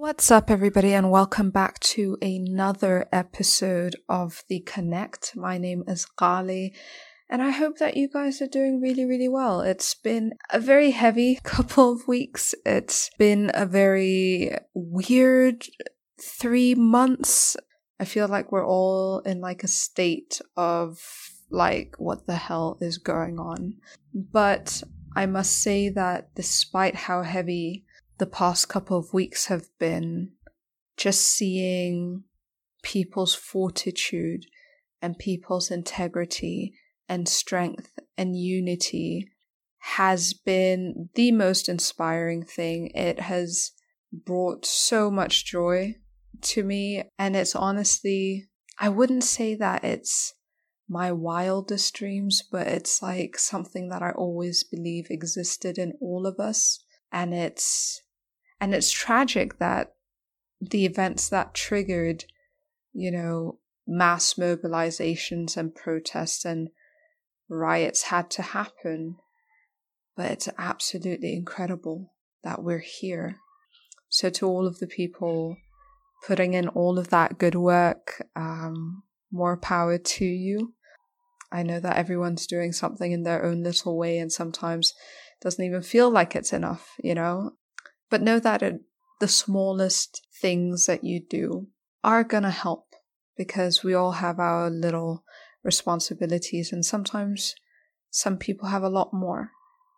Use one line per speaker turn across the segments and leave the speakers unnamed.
What's up, everybody, and welcome back to another episode of The Connect. My name is Qaali, and I hope that you guys are doing really, really well. It's been a very heavy couple of weeks. It's been a very weird three months. I feel like we're all in like a state of like, what the hell is going on? But I must say that despite how heavy the past couple of weeks have been just seeing people's fortitude and people's integrity and strength and unity has been the most inspiring thing. It has brought so much joy to me. And it's honestly, I wouldn't say that it's my wildest dreams, but it's like something that I always believe existed in all of us. And it's and it's tragic that the events that triggered, you know, mass mobilizations and protests and riots had to happen. But it's absolutely incredible that we're here. So, to all of the people putting in all of that good work, um, more power to you. I know that everyone's doing something in their own little way and sometimes doesn't even feel like it's enough, you know? But know that it, the smallest things that you do are going to help because we all have our little responsibilities, and sometimes some people have a lot more.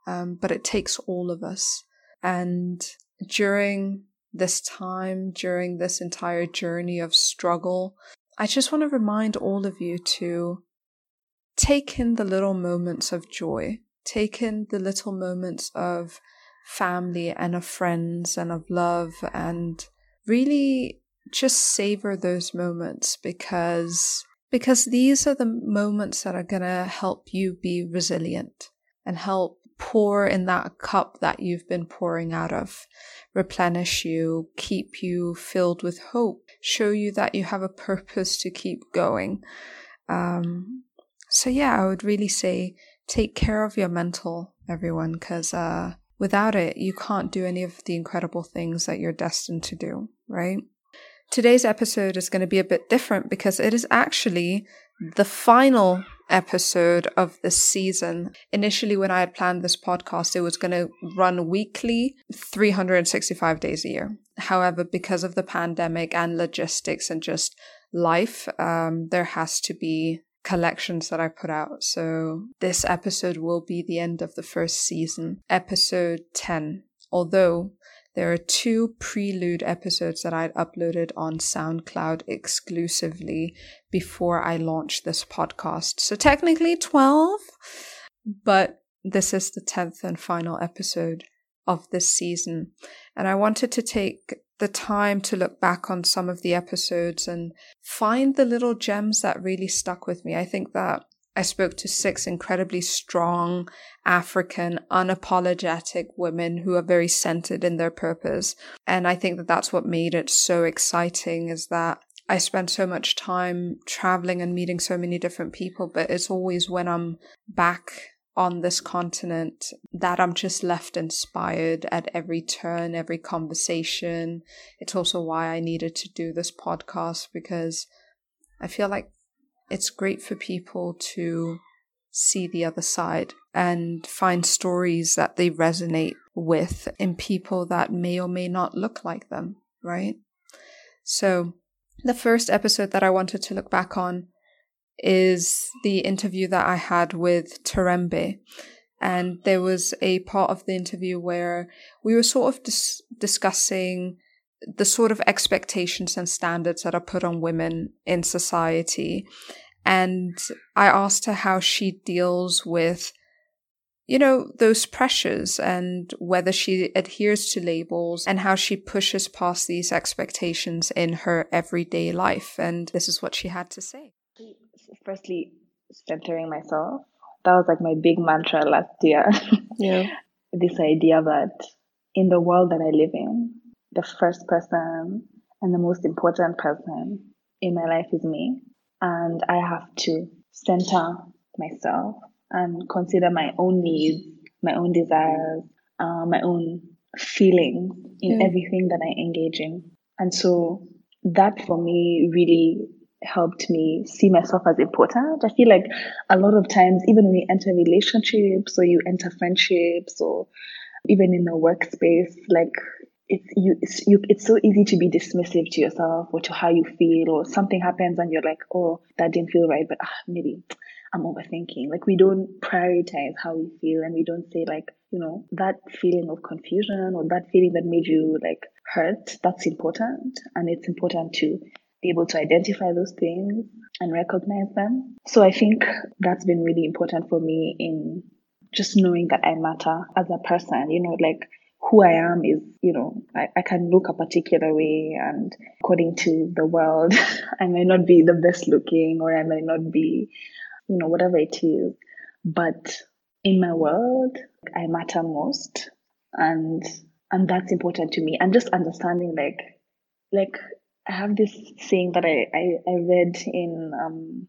Um, but it takes all of us. And during this time, during this entire journey of struggle, I just want to remind all of you to take in the little moments of joy, take in the little moments of family and of friends and of love and really just savor those moments because because these are the moments that are going to help you be resilient and help pour in that cup that you've been pouring out of replenish you keep you filled with hope show you that you have a purpose to keep going. Um, so yeah i would really say take care of your mental everyone because uh, Without it, you can't do any of the incredible things that you're destined to do, right? Today's episode is going to be a bit different because it is actually the final episode of this season. Initially, when I had planned this podcast, it was going to run weekly, 365 days a year. However, because of the pandemic and logistics and just life, um, there has to be collections that I put out. So this episode will be the end of the first season, episode 10. Although there are two prelude episodes that I'd uploaded on SoundCloud exclusively before I launched this podcast. So technically 12, but this is the 10th and final episode of this season. And I wanted to take the time to look back on some of the episodes and find the little gems that really stuck with me. I think that I spoke to six incredibly strong African, unapologetic women who are very centered in their purpose. And I think that that's what made it so exciting is that I spent so much time traveling and meeting so many different people, but it's always when I'm back on this continent that I'm just left inspired at every turn, every conversation. It's also why I needed to do this podcast because I feel like it's great for people to see the other side and find stories that they resonate with in people that may or may not look like them, right? So, the first episode that I wanted to look back on is the interview that I had with Terembe. And there was a part of the interview where we were sort of dis- discussing the sort of expectations and standards that are put on women in society. And I asked her how she deals with, you know, those pressures and whether she adheres to labels and how she pushes past these expectations in her everyday life. And this is what she had to say
firstly centering myself. That was like my big mantra last year.
Yeah.
this idea that in the world that I live in, the first person and the most important person in my life is me. And I have to center myself and consider my own needs, my own desires, uh, my own feelings in
Yeah.
everything that I engage in. And so that for me really helped me see myself as important. I feel like a lot of times, even when you enter relationships or you enter friendships or even in a workspace, like it's you it's you it's so easy to be dismissive to yourself or to how you feel or something happens and you're like, oh, that didn't feel right, but ah, maybe I'm overthinking. Like we don't prioritize how we feel and we don't say like, you know, that feeling of confusion or that feeling that made you like hurt, that's important. And it's important to be able to identify those things and recognize them. So I think that's been really important for me in just knowing that I matter as a person, you know, like who I am is, you know, I, I can look a particular way and according to the world, I may not be the best looking or I may not be, you know, whatever it is. But in my world, I matter most and and that's important to me. And just understanding like like I have this saying that I, I, I read in um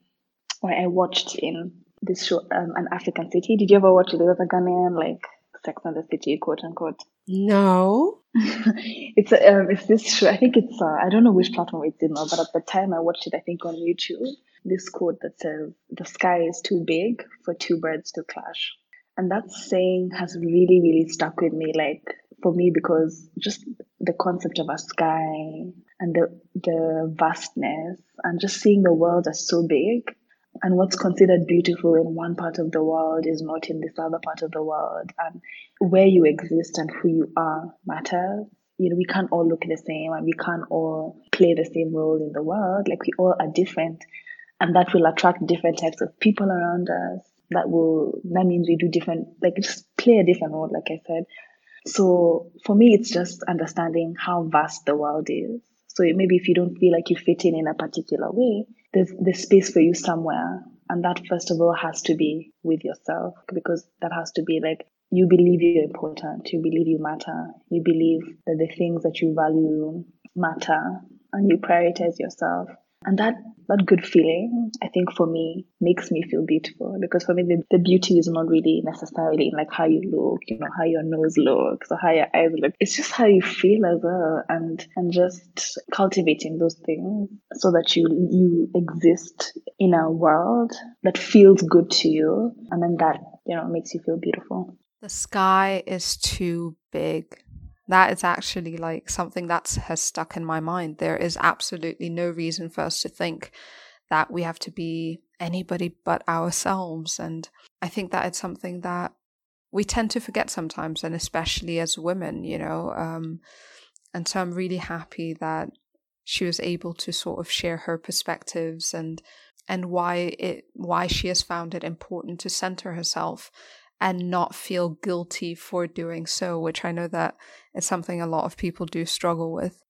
or I watched in this show, um, An African City. Did you ever watch it? There was a Ghanaian like Sex and the City, quote unquote.
No.
it's a, um, it's this show. I think it's uh, I don't know which platform it's in now, but at the time I watched it, I think on YouTube. This quote that says, "The sky is too big for two birds to clash," and that saying has really, really stuck with me. Like for me, because just the concept of a sky and the the vastness and just seeing the world as so big and what's considered beautiful in one part of the world is not in this other part of the world. And where you exist and who you are matters. You know we can't all look the same and we can't all play the same role in the world. Like we all are different and that will attract different types of people around us. That will that means we do different like just play a different role like i said. So for me it's just understanding how vast the world is so maybe if you don't feel like you fit in in a particular way, there's there's space for you somewhere, and that first of all has to be with yourself because that has to be like you believe you're important, you believe you matter, you believe that the things that you value matter, and you prioritize yourself. And that that good feeling, I think for me, makes me feel beautiful because for me the, the beauty is not really necessarily in like how you look, you know, how your nose looks or how your eyes look. It's just how you feel as well and and just cultivating those things so that you you exist in a world that feels good to you and then that, you know, makes you feel beautiful.
The sky is too big that is actually like something that has stuck in my mind. There is absolutely no reason for us to think that we have to be anybody but ourselves. And I think that it's something that we tend to forget sometimes, and especially as women, you know. Um, and so I'm really happy that she was able to sort of share her perspectives and and why it why she has found it important to center herself and not feel guilty for doing so, which I know that is something a lot of people do struggle with.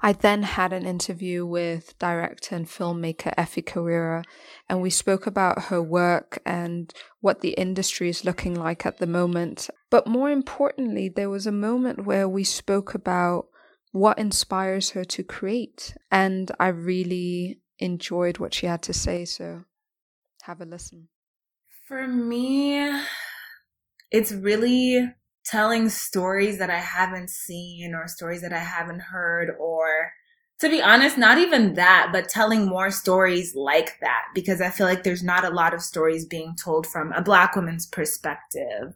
I then had an interview with director and filmmaker Effie Carrera, and we spoke about her work and what the industry is looking like at the moment. But more importantly, there was a moment where we spoke about what inspires her to create, and I really enjoyed what she had to say, so have a listen.
For me, it's really telling stories that I haven't seen or stories that I haven't heard or to be honest, not even that, but telling more stories like that because I feel like there's not a lot of stories being told from a black woman's perspective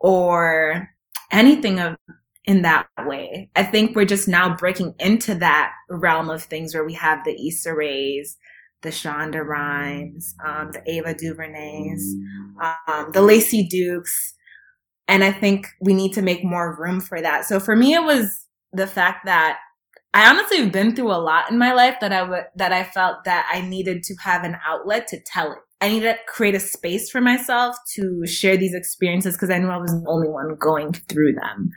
or anything of in that way. I think we're just now breaking into that realm of things where we have the Issa Raes, the Shonda Rhimes, um, the Ava DuVernays, um, the Lacey Dukes. And I think we need to make more room for that. So for me, it was the fact that I honestly have been through a lot in my life that I would, that I felt that I needed to have an outlet to tell it. I needed to create a space for myself to share these experiences because I knew I was the only one going through them.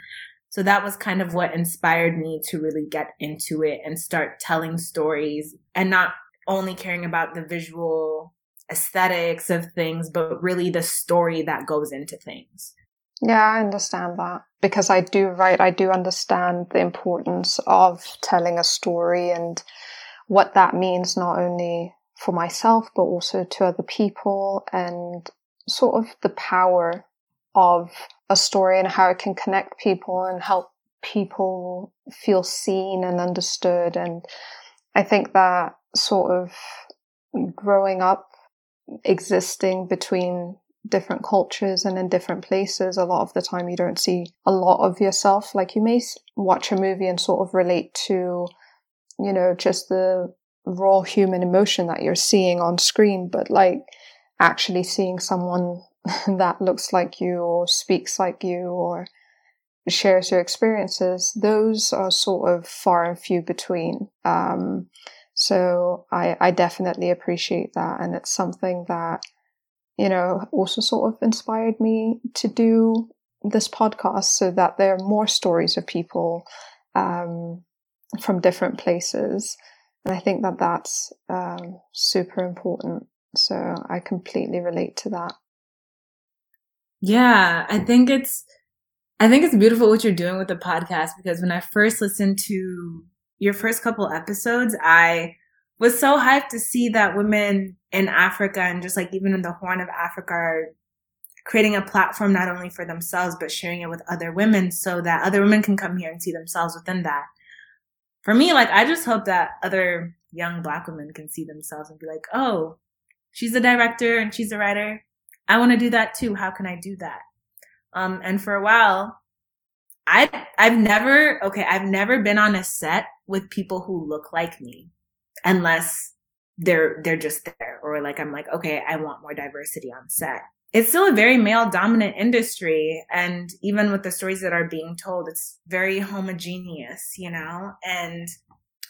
So that was kind of what inspired me to really get into it and start telling stories and not only caring about the visual aesthetics of things, but really the story that goes into things.
Yeah, I understand that because I do write, I do understand the importance of telling a story and what that means not only for myself but also to other people and sort of the power of a story and how it can connect people and help people feel seen and understood. And I think that sort of growing up, existing between different cultures and in different places, a lot of the time you don't see a lot of yourself. Like you may watch a movie and sort of relate to, you know, just the raw human emotion that you're seeing on screen, but like actually seeing someone that looks like you or speaks like you or shares your experiences, those are sort of far and few between. Um, so I, I definitely appreciate that. And it's something that, you know, also sort of inspired me to do this podcast so that there are more stories of people um, from different places. And I think that that's um, super important. So I completely relate to that.
Yeah, I think it's I think it's beautiful what you're doing with the podcast because when I first listened to your first couple episodes, I was so hyped to see that women in Africa and just like even in the Horn of Africa are creating a platform not only for themselves but sharing it with other women so that other women can come here and see themselves within that. For me, like I just hope that other young black women can see themselves and be like, "Oh, she's a director and she's a writer. I want to do that too. How can I do that?" Um, and for a while, I I've never okay, I've never been on a set with people who look like me, unless they're they're just there or like I'm like okay, I want more diversity on set. It's still a very male dominant industry, and even with the stories that are being told, it's very homogeneous, you know. And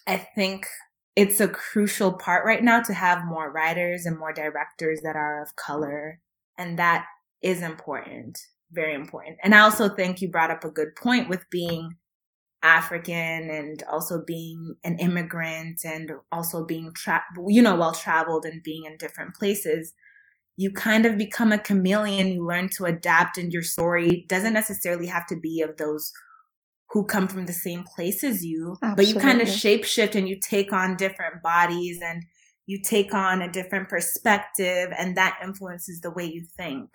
I think it's a crucial part right now to have more writers and more directors that are of color, and that is important very important. And I also think you brought up a good point with being African and also being an immigrant and also being tra- you know well traveled and being in different places you kind of become a chameleon you learn to adapt and your story doesn't necessarily have to be of those who come from the same place as you Absolutely. but you kind of shapeshift and you take on different bodies and you take on a different perspective and that influences the way you think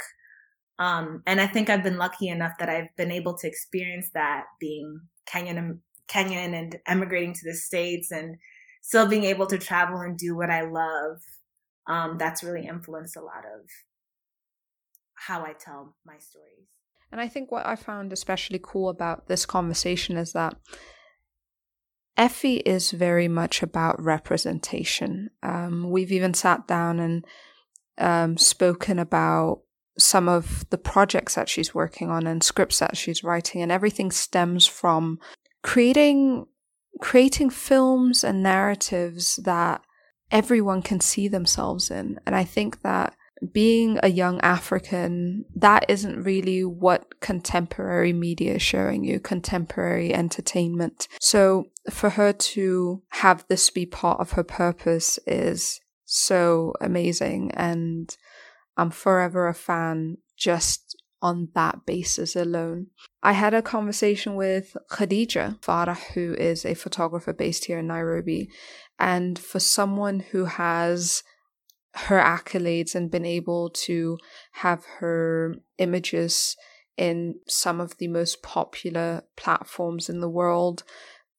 um, and I think I've been lucky enough that I've been able to experience that being Kenyan, Kenyan and emigrating to the States and still being able to travel and do what I love. Um, that's really influenced a lot of how I tell my stories.
And I think what I found especially cool about this conversation is that Effie is very much about representation. Um, we've even sat down and um, spoken about some of the projects that she's working on and scripts that she's writing and everything stems from creating creating films and narratives that everyone can see themselves in. And i think that being a young african that isn't really what contemporary media is showing you contemporary entertainment. So for her to have this be part of her purpose is so amazing. And I'm forever a fan just on that basis alone. I had a conversation with Khadija Farah, who is a photographer based here in Nairobi. And for someone who has her accolades and been able to have her images in some of the most popular platforms in the world,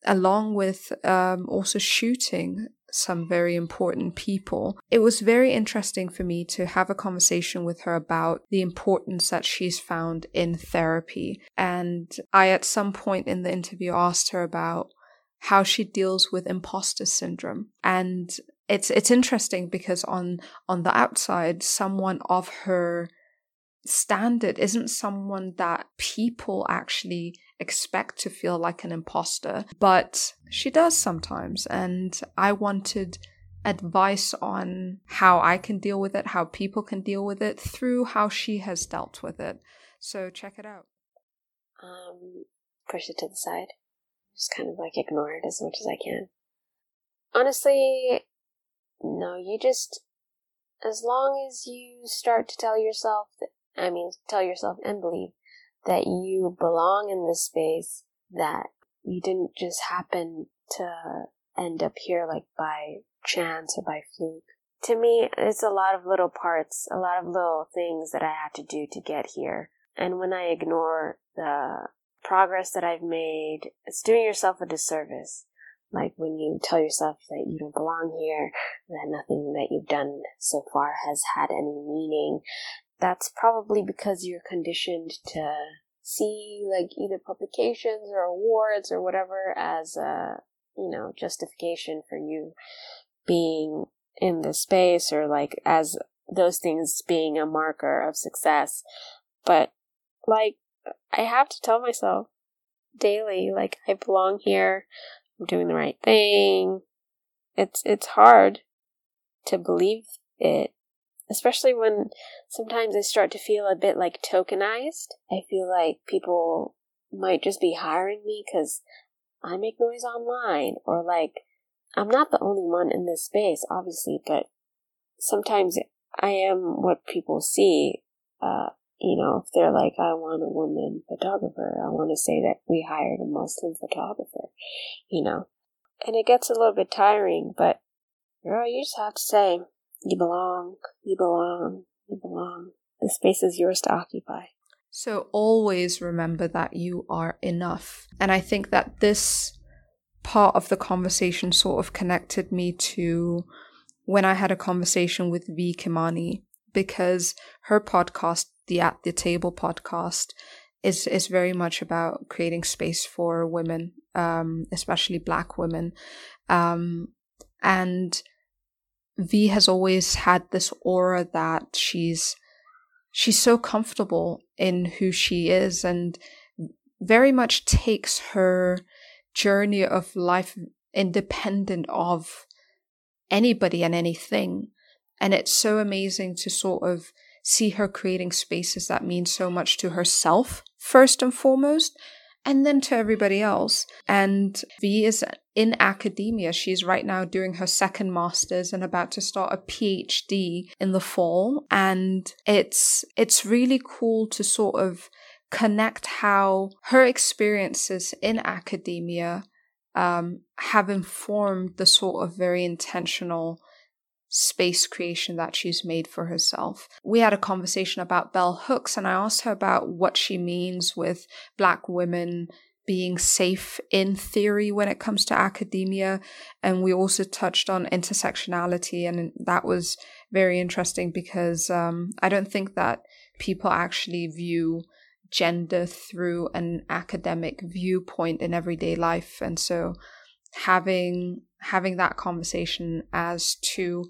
along with um, also shooting some very important people. It was very interesting for me to have a conversation with her about the importance that she's found in therapy. And I, at some point in the interview, asked her about how she deals with imposter syndrome. And it's it's interesting because on on the outside, someone of her standard isn't someone that people actually expect to feel like an imposter, but she does sometimes. And I wanted advice on how I can deal with it, how people can deal with it through how she has dealt with it. So check it out.
Um, push it to the side. Just kind of like ignore it as much as I can. Honestly, no, you just, as long as you start to tell yourself that I mean, tell yourself and believe that you belong in this space, that you didn't just happen to end up here like by chance or by fluke. To me, it's a lot of little parts, a lot of little things that I had to do to get here. And when I ignore the progress that I've made, it's doing yourself a disservice. Like when you tell yourself that you don't belong here, that nothing that you've done so far has had any meaning, that's probably because you're conditioned to see like either publications or awards or whatever as a, you know, justification for you being in the space or like as those things being a marker of success. But like, I have to tell myself daily, like, I belong here. I'm doing the right thing. It's, it's hard to believe it, especially when sometimes I start to feel a bit like tokenized. I feel like people might just be hiring me because I make noise online or like I'm not the only one in this space, obviously, but sometimes I am what people see. Uh, you know, if they're like, I want a woman photographer, I want to say that we hired a Muslim photographer, you know. And it gets a little bit tiring, but girl, you just have to say, you belong, you belong, you belong. The space is yours to occupy.
So always remember that you are enough. And I think that this part of the conversation sort of connected me to when I had a conversation with V Kimani because her podcast, the At the Table podcast, is is very much about creating space for women, um, especially Black women, um, and V has always had this aura that she's she's so comfortable in who she is and very much takes her journey of life independent of anybody and anything. And it's so amazing to sort of see her creating spaces that mean so much to herself, first and foremost, and then to everybody else. And V is in academia. She's right now doing her second master's and about to start a PhD in the fall. And it's, it's really cool to sort of connect how her experiences in academia um, have informed the sort of very intentional space creation that she's made for herself. We had a conversation about bell hooks, and I asked her about what she means with Black women being safe in theory when it comes to academia. And we also touched on intersectionality, and that was very interesting because um, I don't think that people actually view gender through an academic viewpoint in everyday life and so having having that conversation as two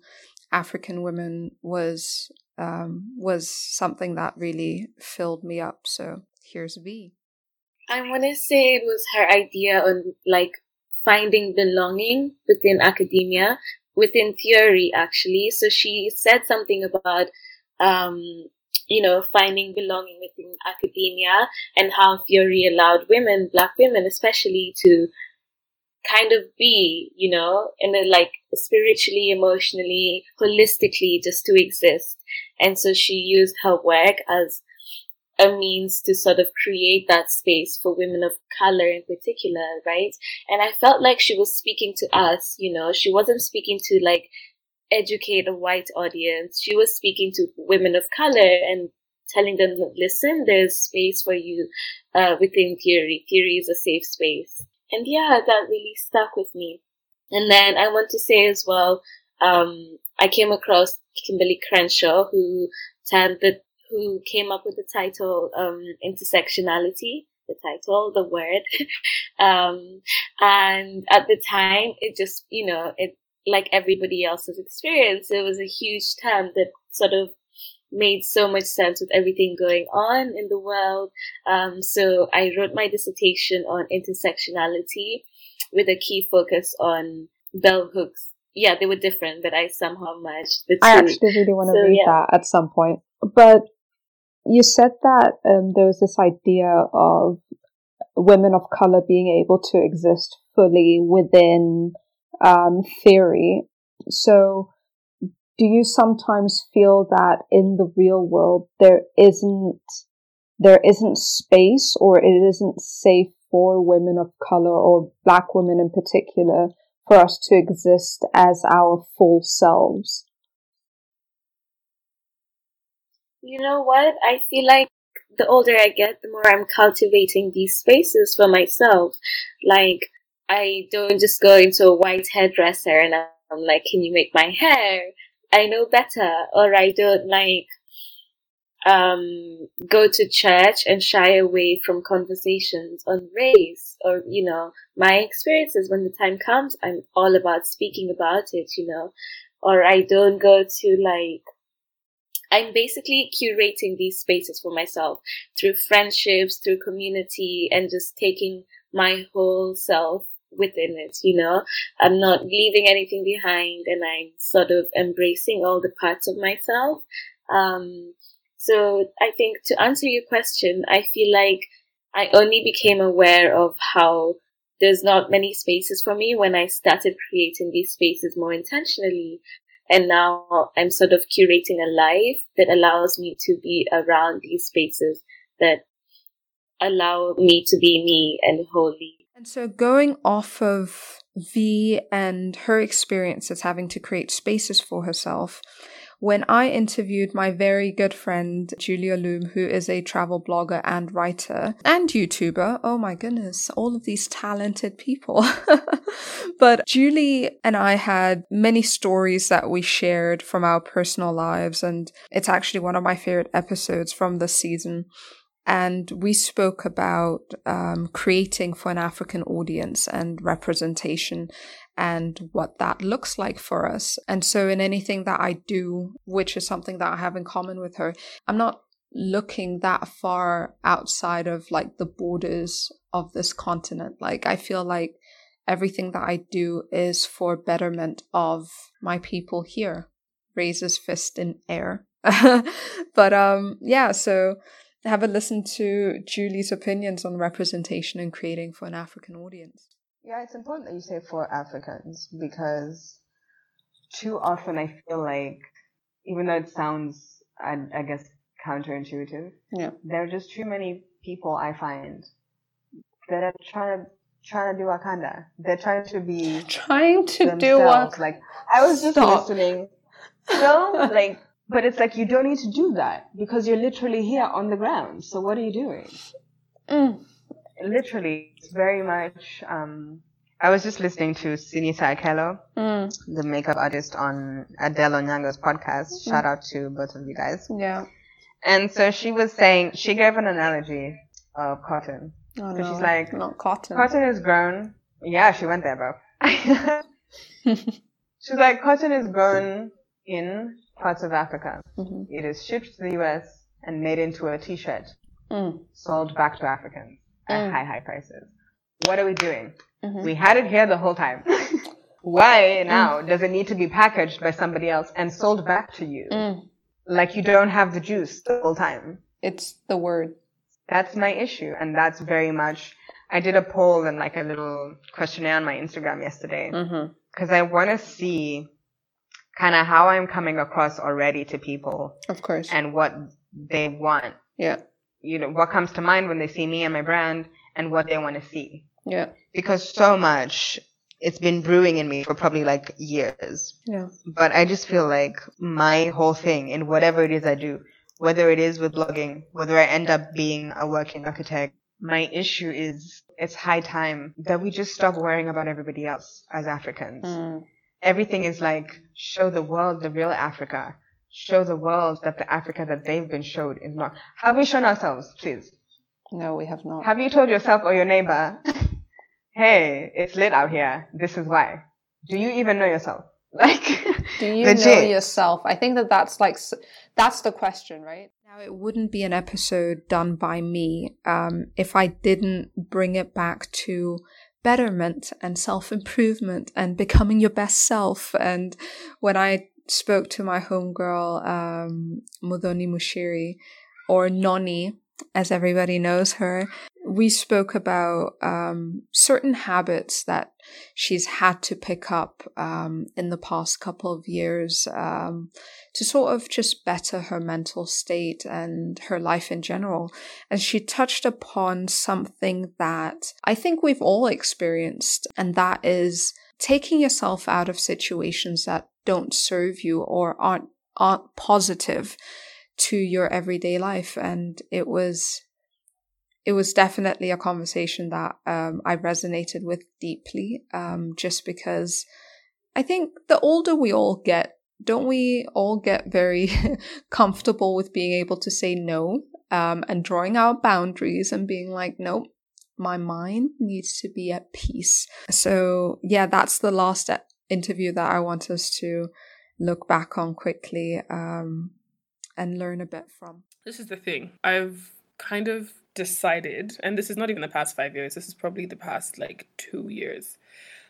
african women was um, was something that really filled me up. So here's v.
I want to say it was her idea on like finding belonging within academia within theory actually. So she said something about um, you know, finding belonging within academia and how theory allowed women, black women especially, to kind of be, you know, in a like spiritually, emotionally, holistically, just to exist. And so she used her work as a means to sort of create that space for women of color in particular, right? And I felt like she was speaking to us, you know, she wasn't speaking to like educate a white audience. She was speaking to women of color and telling them, listen, there's space for you uh, within theory. Theory is a safe space. And yeah, that really stuck with me. And then I want to say as well, um, I came across Kimberlé Crenshaw, who the, who came up with the title um, intersectionality. The title, the word, um, and at the time, it just you know it like everybody else's experience. It was a huge term that sort of made so much sense with everything going on in the world. Um, so I wrote my dissertation on intersectionality with a key focus on bell hooks. Yeah, they were different, but I somehow merged the two.
I actually really want to so, read yeah. that at some point. But you said that um, there was this idea of women of color being able to exist fully within um, theory. So, do you sometimes feel that in the real world there isn't there isn't space or it isn't safe for women of color or black women in particular for us to exist as our full selves?
You know what? I feel like the older I get, the more I'm cultivating these spaces for myself. Like, I don't just go into a white hairdresser and I'm like, can you make my hair? I know better. Or I don't like, um, go to church and shy away from conversations on race or, you know, my experiences. When the time comes, I'm all about speaking about it, you know, or I don't go to like, I'm basically curating these spaces for myself through friendships, through community, and just taking my whole self within it, you know? I'm not leaving anything behind and I'm sort of embracing all the parts of myself. Um, so I think to answer your question, I feel like I only became aware of how there's not many spaces for me when I started creating these spaces more intentionally. And now I'm sort of curating a life that allows me to be around these spaces that allow me to be me and wholly.
And so going off of V and her experiences having to create spaces for herself, when I interviewed my very good friend Julia Loom, who is a travel blogger and writer and YouTuber. Oh my goodness, all of these talented people. but Julie and I had many stories that we shared from our personal lives, and it's actually one of my favorite episodes from this season and we spoke about um, creating for an African audience and representation and what that looks like for us. And so, in anything that I do, which is something that I have in common with her, I'm not looking that far outside of like the borders of this continent. Like, I feel like everything that I do is for betterment of my people here. Raises fist in air. but um yeah, so have a listen to Julie's opinions on representation and creating for an African audience.
Yeah, it's important that you say for Africans because too often I feel like, even though it sounds, I, I guess, counterintuitive,
yeah,
there are just too many people I find that are trying to trying to do Wakanda. They're trying to be
trying to do what?
Like I was just Stop. listening. No, like but it's like you don't need to do that because you're literally here on the ground. So what are you doing?
Mm.
Literally, it's very much. Um, I was just listening to Sinisa Akello,
mm.
the makeup artist on Adelle Onyango's podcast. Mm. Shout out to both of you guys.
Yeah.
And so she was saying she gave an analogy of cotton.
Oh,
so
no,
she's like,
not cotton.
Cotton is grown. Yeah, she went there, bro. she's like, cotton is grown in parts of Africa.
Mm-hmm.
It is shipped to the US and made into a t-shirt,
mm.
sold back to Africans at
Mm.
high, high prices. What are we doing?
Mhm.
We had it here the whole time. Why now does it need to be packaged by somebody else and sold back to you?
Mm.
Like you don't have the juice the whole time.
It's the word.
That's my issue. And that's very much, I did a poll and like a little questionnaire on my Instagram yesterday
Mm-hmm.
because I want to see kind of how I'm coming across already to people
Of course.
and what they want.
yeah.
You know, what comes to mind when they see me and my brand and what they want to see.
Yeah.
Because so much it's been brewing in me for probably like years.
Yeah.
But I just feel like my whole thing in whatever it is I do, whether it is with blogging, whether I end up being a working architect, my issue is it's high time that we just stop worrying about everybody else as Africans.
Mm.
Everything is like show the world the real Africa. Show the world that the Africa that they've been showed is not. Have we shown ourselves, please?
No, we have not.
Have you told yourself or your neighbor, hey, it's lit out here. This is why. Do you even know yourself? Like,
Do you know yourself? I think that that's like that's the question, right?
Now, it wouldn't be an episode done by me um, if I didn't bring it back to betterment and self improvement and becoming your best self. And when I spoke to my homegirl, um, Mudoni Mushiri, or Noni, as everybody knows her, we spoke about um, certain habits that she's had to pick up um, in the past couple of years um, to sort of just better her mental state and her life in general. And she touched upon something that I think we've all experienced, and that is taking yourself out of situations that don't serve you or aren't aren't positive to your everyday life. And it was, it was definitely a conversation that um, I resonated with deeply, um, just because I think the older we all get, don't we all get very comfortable with being able to say no um, and drawing out boundaries and being like, nope, my mind needs to be at peace. So, yeah, that's the last interview that I want us to look back on quickly um, and learn a bit from.
This is the thing. I've kind of decided, and this is not even the past five years, this is probably the past like two years.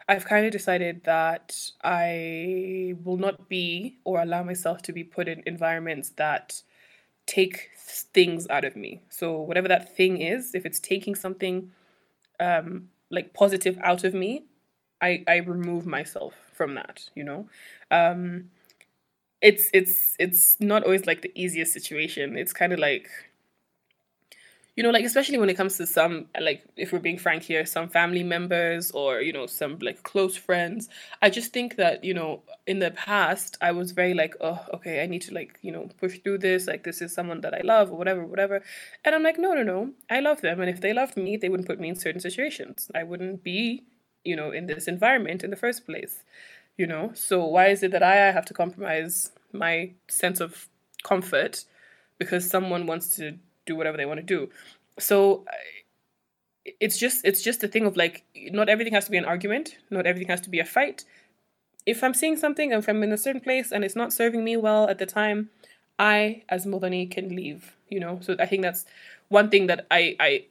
I've kind of decided that I will not be or allow myself to be put in environments that take things out of me. So, whatever that thing is, if it's taking something um, like positive out of me, I, I remove myself from that, you know? Um, it's it's it's not always like the easiest situation. It's kind of like you know, like especially when it comes to some like if we're being frank here, some family members or you know some like close friends. I just think that you know in the past I was very like, oh, okay, I need to like you know push through this. Like this is someone that I love or whatever, whatever. And I'm like, no, no, no, I love them, and if they loved me, they wouldn't put me in certain situations. I wouldn't be you know in this environment in the first place. You know, so why is it that I have to compromise my sense of comfort because someone wants to do whatever they want to do. So it's just it's just a thing of like not everything has to be an argument, not everything has to be a fight. If I'm seeing something, if I'm in a certain place and it's not serving me well at the time, I as Modani can leave. You know, so I think that's one thing that I I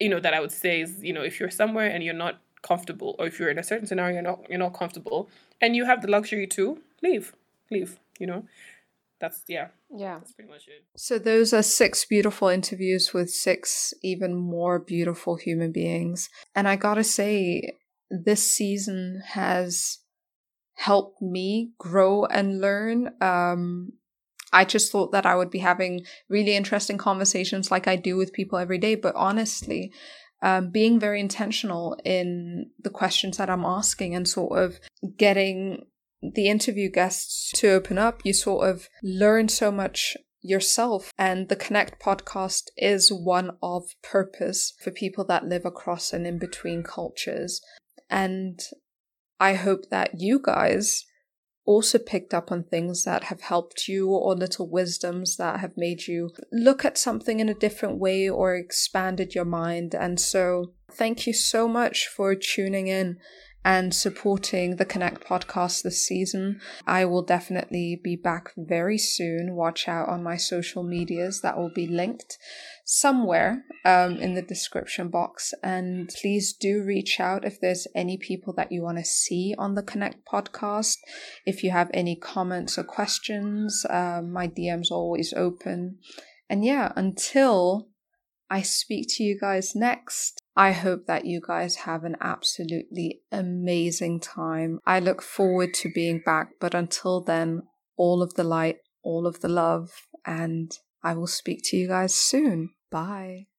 you know that I would say is you know if you're somewhere and you're not comfortable or if you're in a certain scenario you're not you're not comfortable and you have the luxury to leave leave you know that's yeah.
Yeah.
That's pretty much it.
So those are six beautiful interviews with six even more beautiful human beings. And i gotta say this season has helped me grow and learn. Um I just thought that I would be having really interesting conversations like I do with people every day. But honestly, um, being very intentional in the questions that I'm asking and sort of getting the interview guests to open up, you sort of learn so much yourself. And the Connect podcast is one of purpose for people that live across and in between cultures. And I hope that you guys also picked up on things that have helped you or little wisdoms that have made you look at something in a different way or expanded your mind. And so thank you so much for tuning in and supporting the Connect podcast this season. I will definitely be back very soon. Watch out on my social medias that will be linked somewhere um, in the description box. And please do reach out if there's any people that you want to see on the Connect podcast. If you have any comments or questions, uh, my DM's always open. And yeah, until I speak to you guys next. I hope that you guys have an absolutely amazing time. I look forward to being back, but until then, all of the light, all of the love, and I will speak to you guys soon. Bye.